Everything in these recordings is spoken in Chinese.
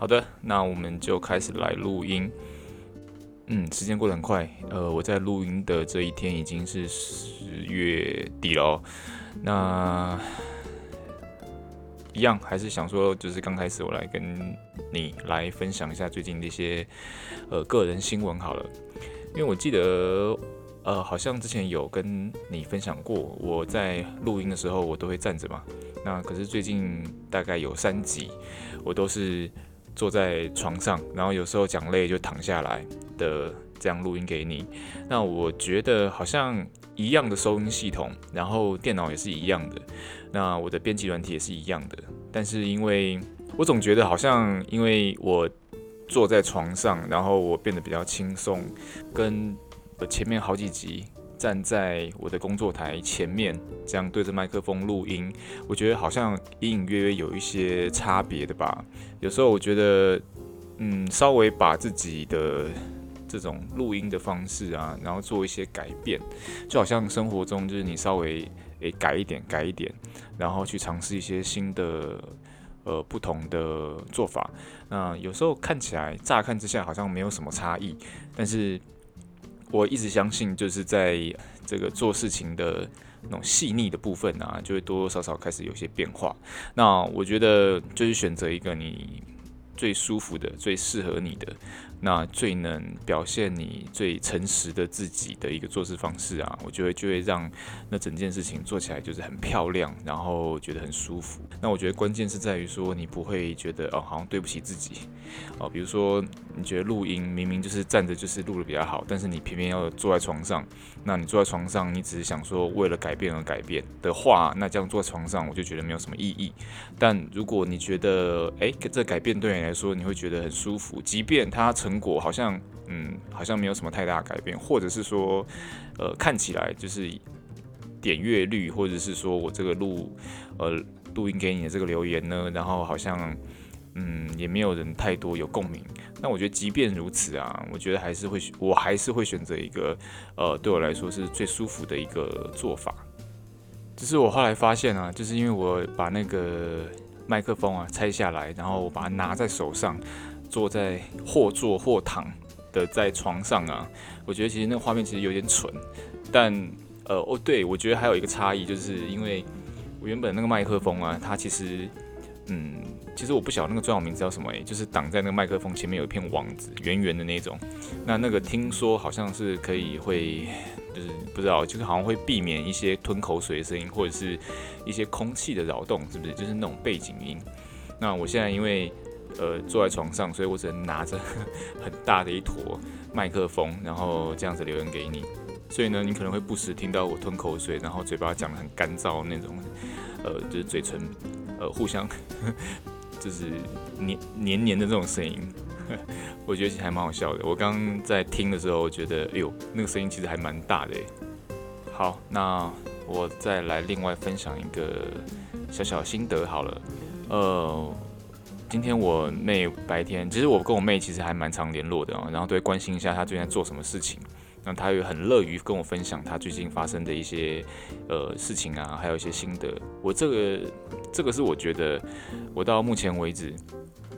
好的，那我们就开始来录音。嗯，时间过得很快，呃，我在录音的这一天已经是十月底了哦。那一样还是想说，就是刚开始我来跟你来分享一下最近的一些呃个人新闻好了，因为我记得呃好像之前有跟你分享过，我在录音的时候我都会站着嘛。那可是最近大概有三集，我都是。坐在床上，然后有时候讲累就躺下来的这样录音给你。那我觉得好像一样的收音系统，然后电脑也是一样的，那我的编辑软体也是一样的。但是因为我总觉得好像因为我坐在床上，然后我变得比较轻松，跟前面好几集。站在我的工作台前面，这样对着麦克风录音，我觉得好像隐隐约约有一些差别的吧。有时候我觉得，嗯，稍微把自己的这种录音的方式啊，然后做一些改变，就好像生活中就是你稍微诶改一点，改一点，然后去尝试一些新的呃不同的做法。那有时候看起来乍看之下好像没有什么差异，但是。我一直相信，就是在这个做事情的那种细腻的部分啊，就会多多少少开始有些变化。那我觉得就是选择一个你最舒服的、最适合你的。那最能表现你最诚实的自己的一个做事方式啊，我觉得就会让那整件事情做起来就是很漂亮，然后觉得很舒服。那我觉得关键是在于说，你不会觉得哦，好像对不起自己哦。比如说，你觉得录音明明就是站着就是录的比较好，但是你偏偏要坐在床上，那你坐在床上，你只是想说为了改变而改变的话，那这样坐在床上，我就觉得没有什么意义。但如果你觉得哎，这改变对你来来说你会觉得很舒服，即便它成。果好像，嗯，好像没有什么太大改变，或者是说，呃，看起来就是点阅率，或者是说我这个录，呃，录音给你的这个留言呢，然后好像，嗯，也没有人太多有共鸣。那我觉得，即便如此啊，我觉得还是会，我还是会选择一个，呃，对我来说是最舒服的一个做法。只是我后来发现啊，就是因为我把那个麦克风啊拆下来，然后我把它拿在手上。坐在或坐或躺的在床上啊，我觉得其实那个画面其实有点蠢，但呃哦对，我觉得还有一个差异，就是因为我原本那个麦克风啊，它其实嗯，其实我不晓得那个专有名字叫什么诶，就是挡在那个麦克风前面有一片网子，圆圆的那种。那那个听说好像是可以会，就是不知道，就是好像会避免一些吞口水的声音，或者是一些空气的扰动，是不是？就是那种背景音。那我现在因为。呃，坐在床上，所以我只能拿着很大的一坨麦克风，然后这样子留言给你。所以呢，你可能会不时听到我吞口水，然后嘴巴讲得很干燥那种，呃，就是嘴唇呃互相就是黏黏黏的这种声音。我觉得其实还蛮好笑的。我刚在听的时候，我觉得哎呦，那个声音其实还蛮大的。好，那我再来另外分享一个小小心得好了，呃。今天我妹白天，其实我跟我妹其实还蛮常联络的啊，然后都会关心一下她最近在做什么事情。那她也很乐于跟我分享她最近发生的一些呃事情啊，还有一些心得。我这个这个是我觉得我到目前为止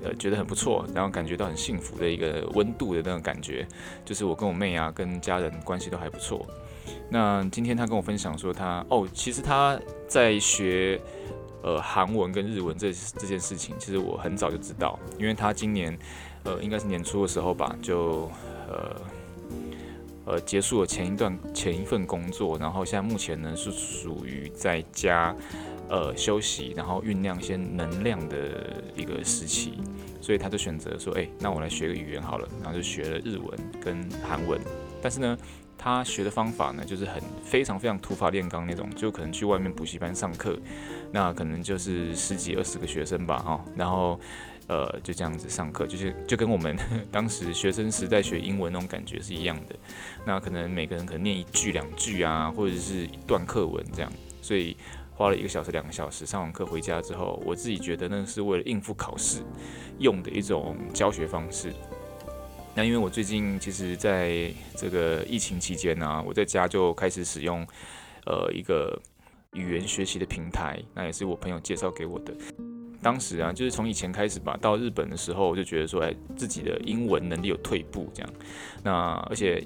呃觉得很不错，然后感觉到很幸福的一个温度的那种感觉，就是我跟我妹啊跟家人关系都还不错。那今天她跟我分享说她哦，其实她在学。呃，韩文跟日文这这件事情，其实我很早就知道，因为她今年，呃，应该是年初的时候吧，就呃呃结束了前一段前一份工作，然后现在目前呢是属于在家呃休息，然后酝酿一些能量的一个时期，所以他就选择说，哎，那我来学个语言好了，然后就学了日文跟韩文，但是呢。他学的方法呢，就是很非常非常土法炼钢那种，就可能去外面补习班上课，那可能就是十几二十个学生吧，哈，然后呃就这样子上课，就是就跟我们当时学生时代学英文那种感觉是一样的。那可能每个人可能念一句两句啊，或者是一段课文这样，所以花了一个小时两个小时上完课回家之后，我自己觉得那是为了应付考试用的一种教学方式。那因为我最近其实在这个疫情期间呢、啊，我在家就开始使用呃一个语言学习的平台，那也是我朋友介绍给我的。当时啊，就是从以前开始吧，到日本的时候，我就觉得说，哎，自己的英文能力有退步这样。那而且，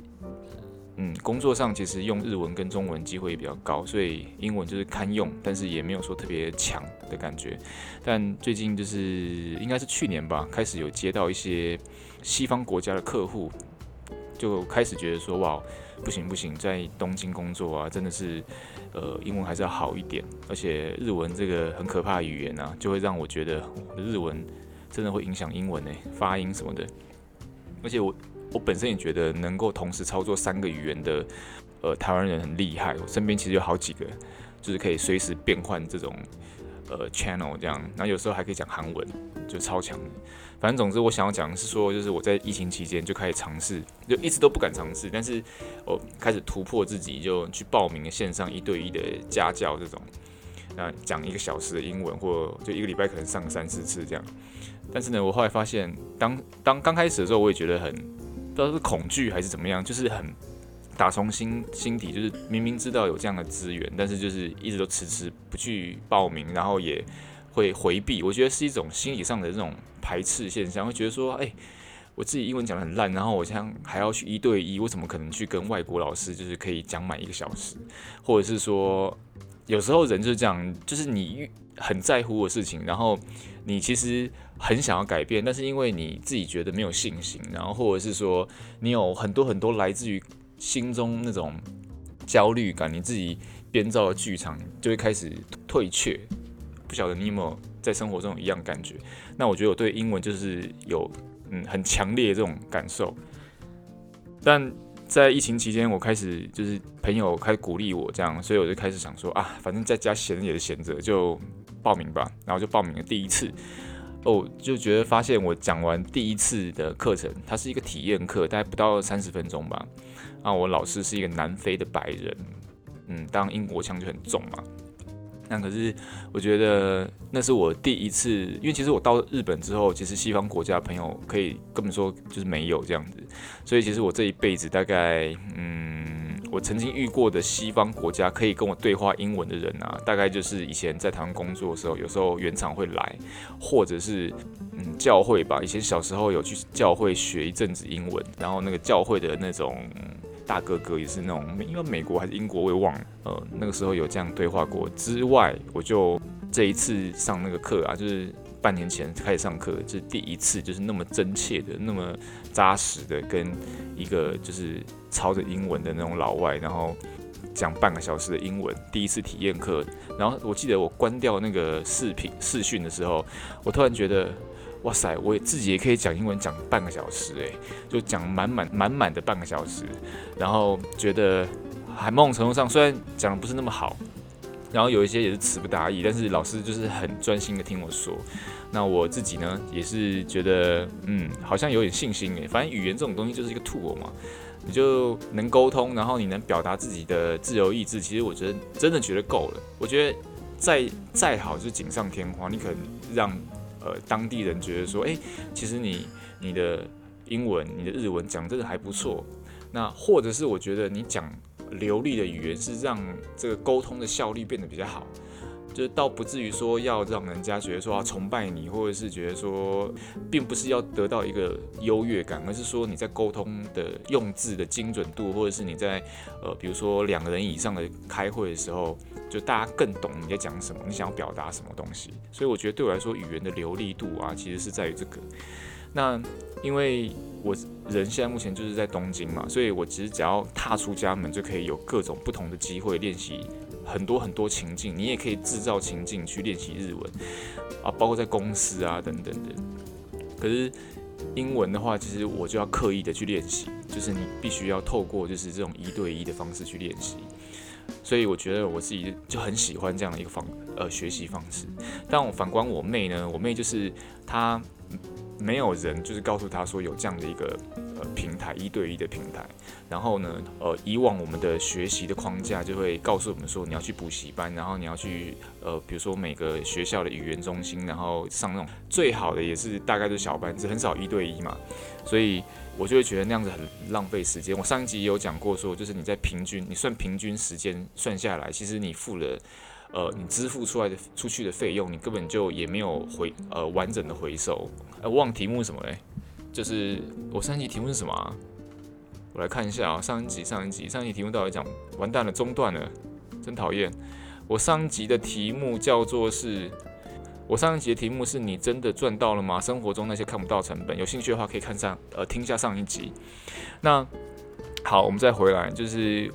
嗯，工作上其实用日文跟中文机会也比较高，所以英文就是堪用，但是也没有说特别强的感觉。但最近就是应该是去年吧，开始有接到一些西方国家的客户，就开始觉得说，哇，不行不行，在东京工作啊，真的是。呃，英文还是要好一点，而且日文这个很可怕的语言啊，就会让我觉得日文真的会影响英文呢，发音什么的。而且我我本身也觉得能够同时操作三个语言的呃台湾人很厉害，我身边其实有好几个，就是可以随时变换这种呃 channel 这样，然后有时候还可以讲韩文，就超强。反正总之，我想要讲的是说，就是我在疫情期间就开始尝试，就一直都不敢尝试，但是我开始突破自己，就去报名线上一对一的家教这种，那讲一个小时的英文，或就一个礼拜可能上三四次这样。但是呢，我后来发现，当当刚开始的时候，我也觉得很不知道是恐惧还是怎么样，就是很打从心心底，就是明明知道有这样的资源，但是就是一直都迟迟不去报名，然后也会回避。我觉得是一种心理上的这种。排斥现象，会觉得说，哎、我自己英文讲得很烂，然后我现在还要去一对一，我怎么可能去跟外国老师就是可以讲满一个小时？或者是说，有时候人就是这样，就是你很在乎的事情，然后你其实很想要改变，但是因为你自己觉得没有信心，然后或者是说你有很多很多来自于心中那种焦虑感，你自己编造的剧场就会开始退却。不晓得你有没有在生活中一样感觉？那我觉得我对英文就是有嗯很强烈的这种感受。但在疫情期间，我开始就是朋友开始鼓励我这样，所以我就开始想说啊，反正在家闲着也是闲着，就报名吧。然后就报名了第一次，哦，就觉得发现我讲完第一次的课程，它是一个体验课，大概不到三十分钟吧。啊我老师是一个南非的白人，嗯，当英国腔就很重嘛。那可是，我觉得那是我第一次，因为其实我到日本之后，其实西方国家朋友可以根本说就是没有这样子，所以其实我这一辈子大概，嗯，我曾经遇过的西方国家可以跟我对话英文的人啊，大概就是以前在台湾工作的时候，有时候原厂会来，或者是嗯教会吧，以前小时候有去教会学一阵子英文，然后那个教会的那种。大哥哥也是那种，因为美国还是英国我也忘了，呃，那个时候有这样对话过。之外，我就这一次上那个课啊，就是半年前开始上课，就是第一次，就是那么真切的、那么扎实的，跟一个就是操着英文的那种老外，然后讲半个小时的英文，第一次体验课。然后我记得我关掉那个视频视讯的时候，我突然觉得。哇塞，我自己也可以讲英文讲半个小时，哎，就讲满满满满的半个小时，然后觉得还某种程度上虽然讲的不是那么好，然后有一些也是词不达意，但是老师就是很专心的听我说。那我自己呢也是觉得，嗯，好像有点信心哎。反正语言这种东西就是一个 tool 嘛，你就能沟通，然后你能表达自己的自由意志，其实我觉得真的觉得够了。我觉得再再好就是锦上添花，你可能让。呃，当地人觉得说，诶，其实你你的英文、你的日文讲真的还不错。那或者是我觉得你讲流利的语言是让这个沟通的效率变得比较好，就是倒不至于说要让人家觉得说要崇拜你，或者是觉得说，并不是要得到一个优越感，而是说你在沟通的用字的精准度，或者是你在呃，比如说两个人以上的开会的时候。就大家更懂你在讲什么，你想要表达什么东西，所以我觉得对我来说，语言的流利度啊，其实是在于这个。那因为我人现在目前就是在东京嘛，所以我其实只要踏出家门，就可以有各种不同的机会练习很多很多情境。你也可以制造情境去练习日文啊，包括在公司啊等等的。可是英文的话，其实我就要刻意的去练习，就是你必须要透过就是这种一对一的方式去练习。所以我觉得我自己就很喜欢这样的一个方呃学习方式，但我反观我妹呢，我妹就是她没有人就是告诉他说有这样的一个呃平台一对一的平台，然后呢呃以往我们的学习的框架就会告诉我们说你要去补习班，然后你要去呃比如说每个学校的语言中心，然后上那种最好的也是大概是小班，是很少一对一嘛，所以。我就会觉得那样子很浪费时间。我上一集也有讲过，说就是你在平均，你算平均时间算下来，其实你付了呃，你支付出来的出去的费用，你根本就也没有回呃完整的回收。呃，忘题目是什么嘞？就是我上一集题目是什么啊？我来看一下啊，上一集上一集上一集题目到底讲完蛋了，中断了，真讨厌。我上一集的题目叫做是，我上一集的题目是你真的赚到了吗？生活中那些看不到成本，有兴趣的话可以看上呃听一下上一集。那好，我们再回来，就是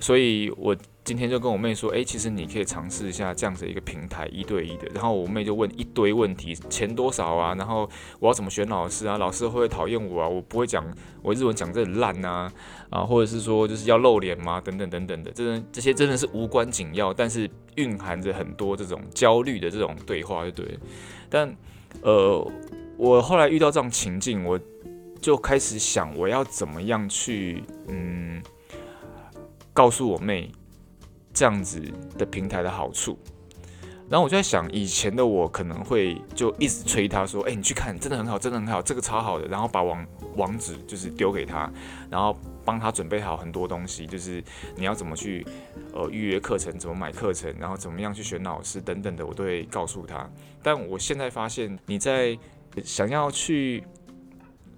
所以我。今天就跟我妹说，诶，其实你可以尝试一下这样子一个平台一对一的。然后我妹就问一堆问题，钱多少啊？然后我要怎么选老师啊？老师会不会讨厌我啊？我不会讲，我日文讲这很烂啊啊，或者是说就是要露脸吗？等等等等的，这这些真的是无关紧要，但是蕴含着很多这种焦虑的这种对话，就对。但呃，我后来遇到这种情境，我就开始想，我要怎么样去嗯，告诉我妹。这样子的平台的好处，然后我就在想，以前的我可能会就一直催他说：“哎，你去看，真的很好，真的很好，这个超好的。”然后把网网址就是丢给他，然后帮他准备好很多东西，就是你要怎么去呃预约课程，怎么买课程，然后怎么样去选老师等等的，我都会告诉他。但我现在发现，你在想要去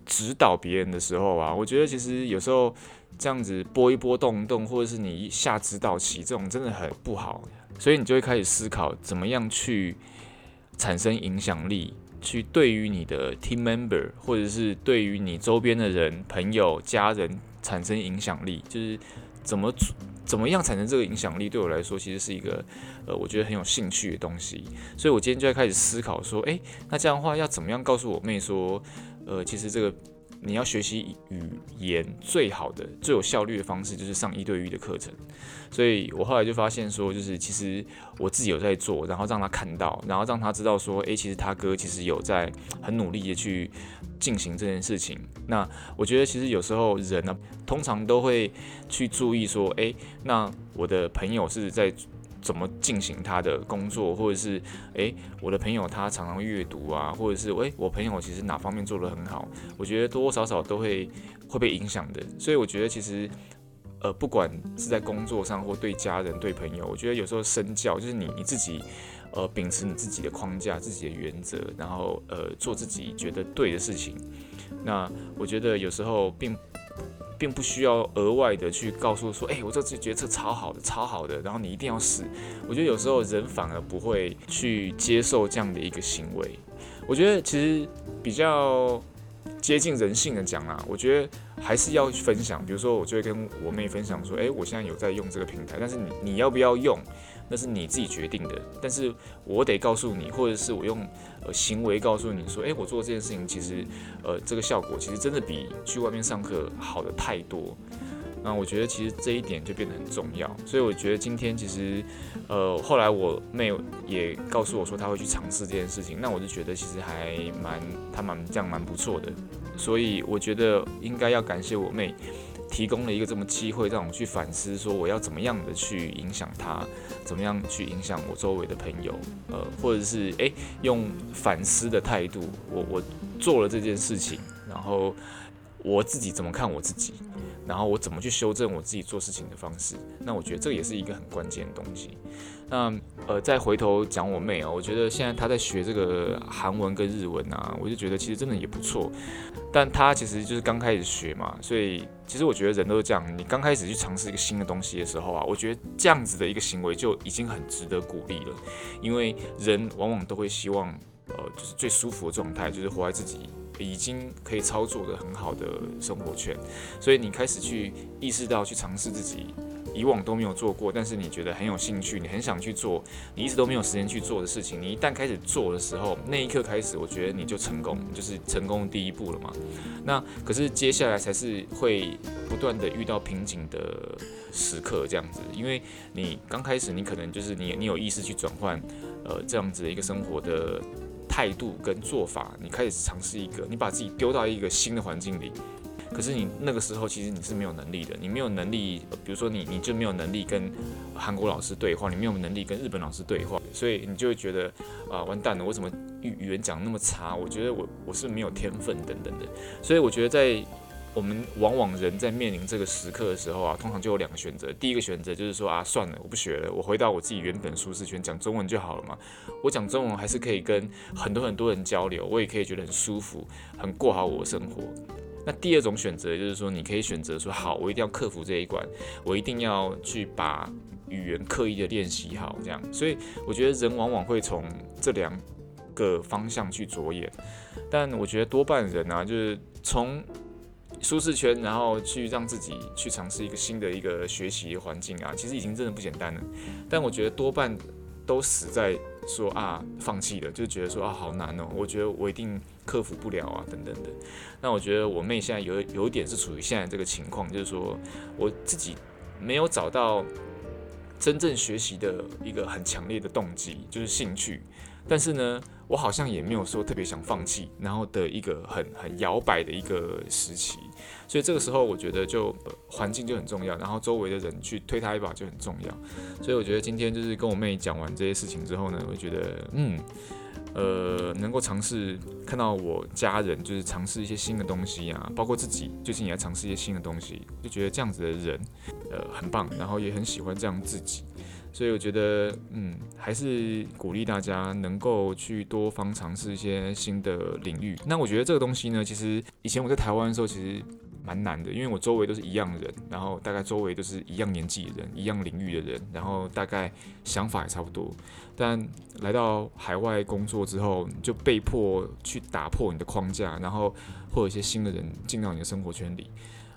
指导别人的时候啊，我觉得其实有时候。这样子波一波动一动，或者是你下指导棋，这种真的很不好。所以你就会开始思考，怎么样去产生影响力，去对于你的 team member，或者是对于你周边的人、朋友、家人产生影响力，就是怎么怎么样产生这个影响力？对我来说，其实是一个呃，我觉得很有兴趣的东西。所以我今天就在开始思考说，诶，那这样的话要怎么样告诉我妹说，呃，其实这个。你要学习语言最好的、最有效率的方式就是上一对一的课程，所以我后来就发现说，就是其实我自己有在做，然后让他看到，然后让他知道说，诶，其实他哥其实有在很努力的去进行这件事情。那我觉得其实有时候人呢，通常都会去注意说，诶，那我的朋友是在。怎么进行他的工作，或者是诶，我的朋友他常常阅读啊，或者是诶，我朋友其实哪方面做得很好，我觉得多多少少都会会被影响的。所以我觉得其实呃，不管是在工作上或对家人、对朋友，我觉得有时候身教就是你你自己呃，秉持你自己的框架、自己的原则，然后呃，做自己觉得对的事情。那我觉得有时候并。并不需要额外的去告诉说，哎，我这次决策超好的，超好的，然后你一定要试。我觉得有时候人反而不会去接受这样的一个行为。我觉得其实比较接近人性的讲啊，我觉得还是要分享。比如说，我就会跟我妹分享说，哎，我现在有在用这个平台，但是你你要不要用？那是你自己决定的，但是我得告诉你，或者是我用呃行为告诉你说，诶，我做这件事情其实，呃，这个效果其实真的比去外面上课好的太多。那我觉得其实这一点就变得很重要，所以我觉得今天其实，呃，后来我妹也告诉我说她会去尝试这件事情，那我就觉得其实还蛮她蛮这样蛮不错的，所以我觉得应该要感谢我妹。提供了一个这么机会，让我去反思，说我要怎么样的去影响他，怎么样去影响我周围的朋友，呃，或者是诶，用反思的态度，我我做了这件事情，然后我自己怎么看我自己，然后我怎么去修正我自己做事情的方式，那我觉得这也是一个很关键的东西。那呃，再回头讲我妹啊，我觉得现在她在学这个韩文跟日文啊，我就觉得其实真的也不错。但他其实就是刚开始学嘛，所以其实我觉得人都是这样，你刚开始去尝试一个新的东西的时候啊，我觉得这样子的一个行为就已经很值得鼓励了，因为人往往都会希望呃，就是最舒服的状态，就是活在自己已经可以操作的很好的生活圈，所以你开始去意识到去尝试自己。以往都没有做过，但是你觉得很有兴趣，你很想去做，你一直都没有时间去做的事情，你一旦开始做的时候，那一刻开始，我觉得你就成功，就是成功第一步了嘛。那可是接下来才是会不断的遇到瓶颈的时刻，这样子，因为你刚开始，你可能就是你你有意识去转换，呃，这样子的一个生活的态度跟做法，你开始尝试一个，你把自己丢到一个新的环境里。可是你那个时候其实你是没有能力的，你没有能力，比如说你你就没有能力跟韩国老师对话，你没有能力跟日本老师对话，所以你就会觉得啊完蛋了，我怎么语语言讲那么差？我觉得我我是没有天分等等的，所以我觉得在我们往往人在面临这个时刻的时候啊，通常就有两个选择。第一个选择就是说啊，算了，我不学了，我回到我自己原本舒适圈，讲中文就好了嘛。我讲中文还是可以跟很多很多人交流，我也可以觉得很舒服，很过好我的生活。那第二种选择就是说，你可以选择说，好，我一定要克服这一关，我一定要去把语言刻意的练习好，这样。所以我觉得人往往会从这两个方向去着眼，但我觉得多半人啊，就是从舒适圈，然后去让自己去尝试一个新的一个学习环境啊，其实已经真的不简单了。但我觉得多半都死在说啊，放弃了，就觉得说啊，好难哦，我觉得我一定克服不了啊，等等的。那我觉得我妹现在有有点是处于现在这个情况，就是说我自己没有找到真正学习的一个很强烈的动机，就是兴趣。但是呢，我好像也没有说特别想放弃，然后的一个很很摇摆的一个时期，所以这个时候我觉得就环境就很重要，然后周围的人去推他一把就很重要。所以我觉得今天就是跟我妹讲完这些事情之后呢，我觉得嗯，呃，能够尝试看到我家人就是尝试一些新的东西啊，包括自己最近也在尝试一些新的东西，就觉得这样子的人呃很棒，然后也很喜欢这样自己。所以我觉得，嗯，还是鼓励大家能够去多方尝试一些新的领域。那我觉得这个东西呢，其实以前我在台湾的时候，其实蛮难的，因为我周围都是一样的人，然后大概周围都是一样年纪的人，一样领域的人，然后大概想法也差不多。但来到海外工作之后，就被迫去打破你的框架，然后会有一些新的人进到你的生活圈里。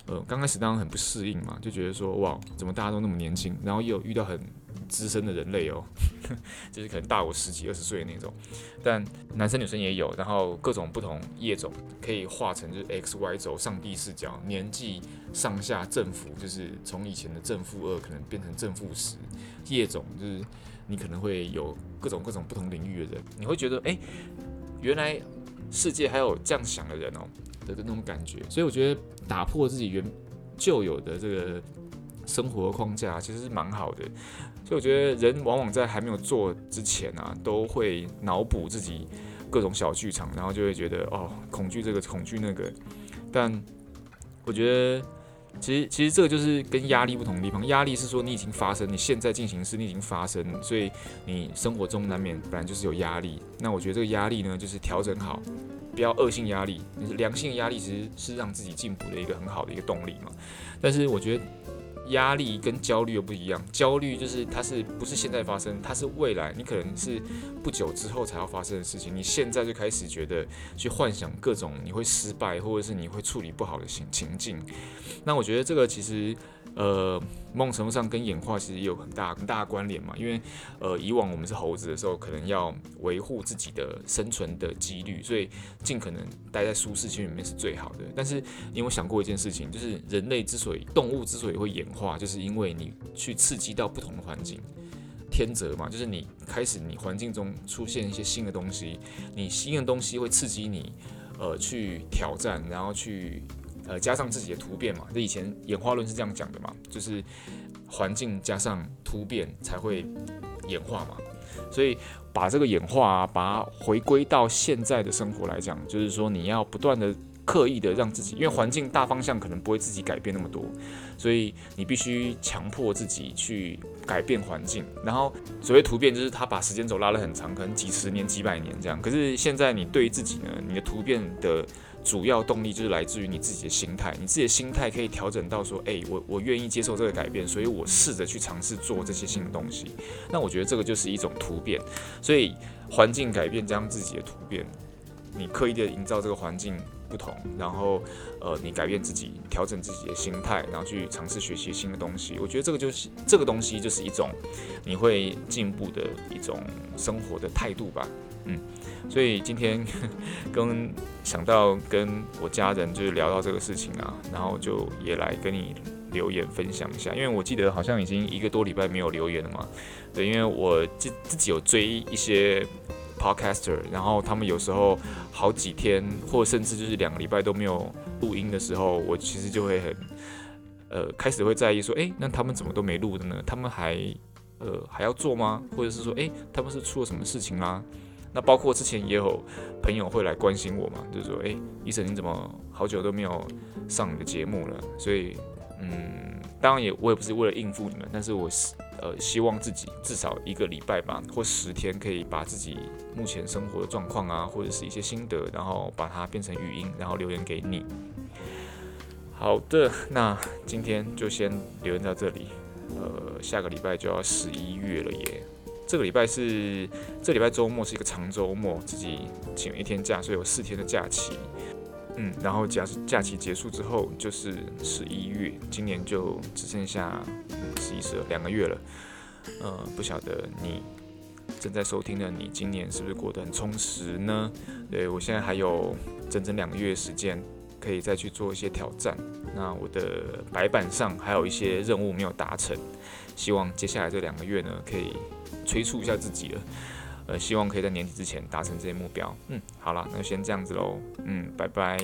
呃，刚开始当然很不适应嘛，就觉得说，哇，怎么大家都那么年轻，然后又有遇到很资深的人类哦，就是可能大我十几二十岁的那种，但男生女生也有，然后各种不同业种可以画成就是 X Y 轴，上帝视角，年纪上下正负，就是从以前的正负二可能变成正负十，业种就是你可能会有各种各种不同领域的人，你会觉得哎，原来世界还有这样想的人哦的那种感觉，所以我觉得打破自己原旧有的这个。生活框架其实是蛮好的，所以我觉得人往往在还没有做之前啊，都会脑补自己各种小剧场，然后就会觉得哦，恐惧这个，恐惧那个。但我觉得，其实其实这个就是跟压力不同的地方。压力是说你已经发生，你现在进行时你已经发生，所以你生活中难免本来就是有压力。那我觉得这个压力呢，就是调整好，不要恶性压力。良性压力其实是让自己进步的一个很好的一个动力嘛。但是我觉得。压力跟焦虑又不一样，焦虑就是它是不是现在发生，它是未来，你可能是不久之后才要发生的事情，你现在就开始觉得去幻想各种你会失败或者是你会处理不好的情情境，那我觉得这个其实。呃，某种程度上跟演化其实也有很大很大的关联嘛，因为呃，以往我们是猴子的时候，可能要维护自己的生存的几率，所以尽可能待在舒适区里面是最好的。但是你有没有想过一件事情，就是人类之所以动物之所以会演化化，就是因为你去刺激到不同的环境，天择嘛，就是你开始你环境中出现一些新的东西，你新的东西会刺激你呃去挑战，然后去。呃，加上自己的突变嘛，这以前演化论是这样讲的嘛，就是环境加上突变才会演化嘛。所以把这个演化，把它回归到现在的生活来讲，就是说你要不断的刻意的让自己，因为环境大方向可能不会自己改变那么多，所以你必须强迫自己去改变环境。然后所谓突变，就是他把时间轴拉得很长，可能几十年、几百年这样。可是现在你对于自己呢，你的突变的。主要动力就是来自于你自己的心态，你自己的心态可以调整到说，诶、我我愿意接受这个改变，所以我试着去尝试做这些新的东西。那我觉得这个就是一种突变，所以环境改变加上自己的突变，你刻意的营造这个环境不同，然后呃，你改变自己，调整自己的心态，然后去尝试学习新的东西。我觉得这个就是这个东西就是一种你会进步的一种生活的态度吧，嗯。所以今天跟想到跟我家人就是聊到这个事情啊，然后就也来跟你留言分享一下，因为我记得好像已经一个多礼拜没有留言了嘛。对，因为我自自己有追一些 podcaster，然后他们有时候好几天或甚至就是两个礼拜都没有录音的时候，我其实就会很呃开始会在意说，诶，那他们怎么都没录的呢？他们还呃还要做吗？或者是说，诶，他们是出了什么事情啦？那包括之前也有朋友会来关心我嘛，就是说，诶，医生你怎么好久都没有上你的节目了？所以，嗯，当然也我也不是为了应付你们，但是我是呃希望自己至少一个礼拜吧，或十天可以把自己目前生活的状况啊，或者是一些心得，然后把它变成语音，然后留言给你。好的，那今天就先留言到这里。呃，下个礼拜就要十一月了耶。这个礼拜是这礼拜周末是一个长周末，自己请了一天假，所以有四天的假期。嗯，然后假假期结束之后就是十一月，今年就只剩下十一十二两个月了。呃，不晓得你正在收听的你，今年是不是过得很充实呢？对，我现在还有整整两个月时间，可以再去做一些挑战。那我的白板上还有一些任务没有达成，希望接下来这两个月呢，可以。催促一下自己了，呃，希望可以在年底之前达成这些目标。嗯，好了，那就先这样子喽。嗯，拜拜。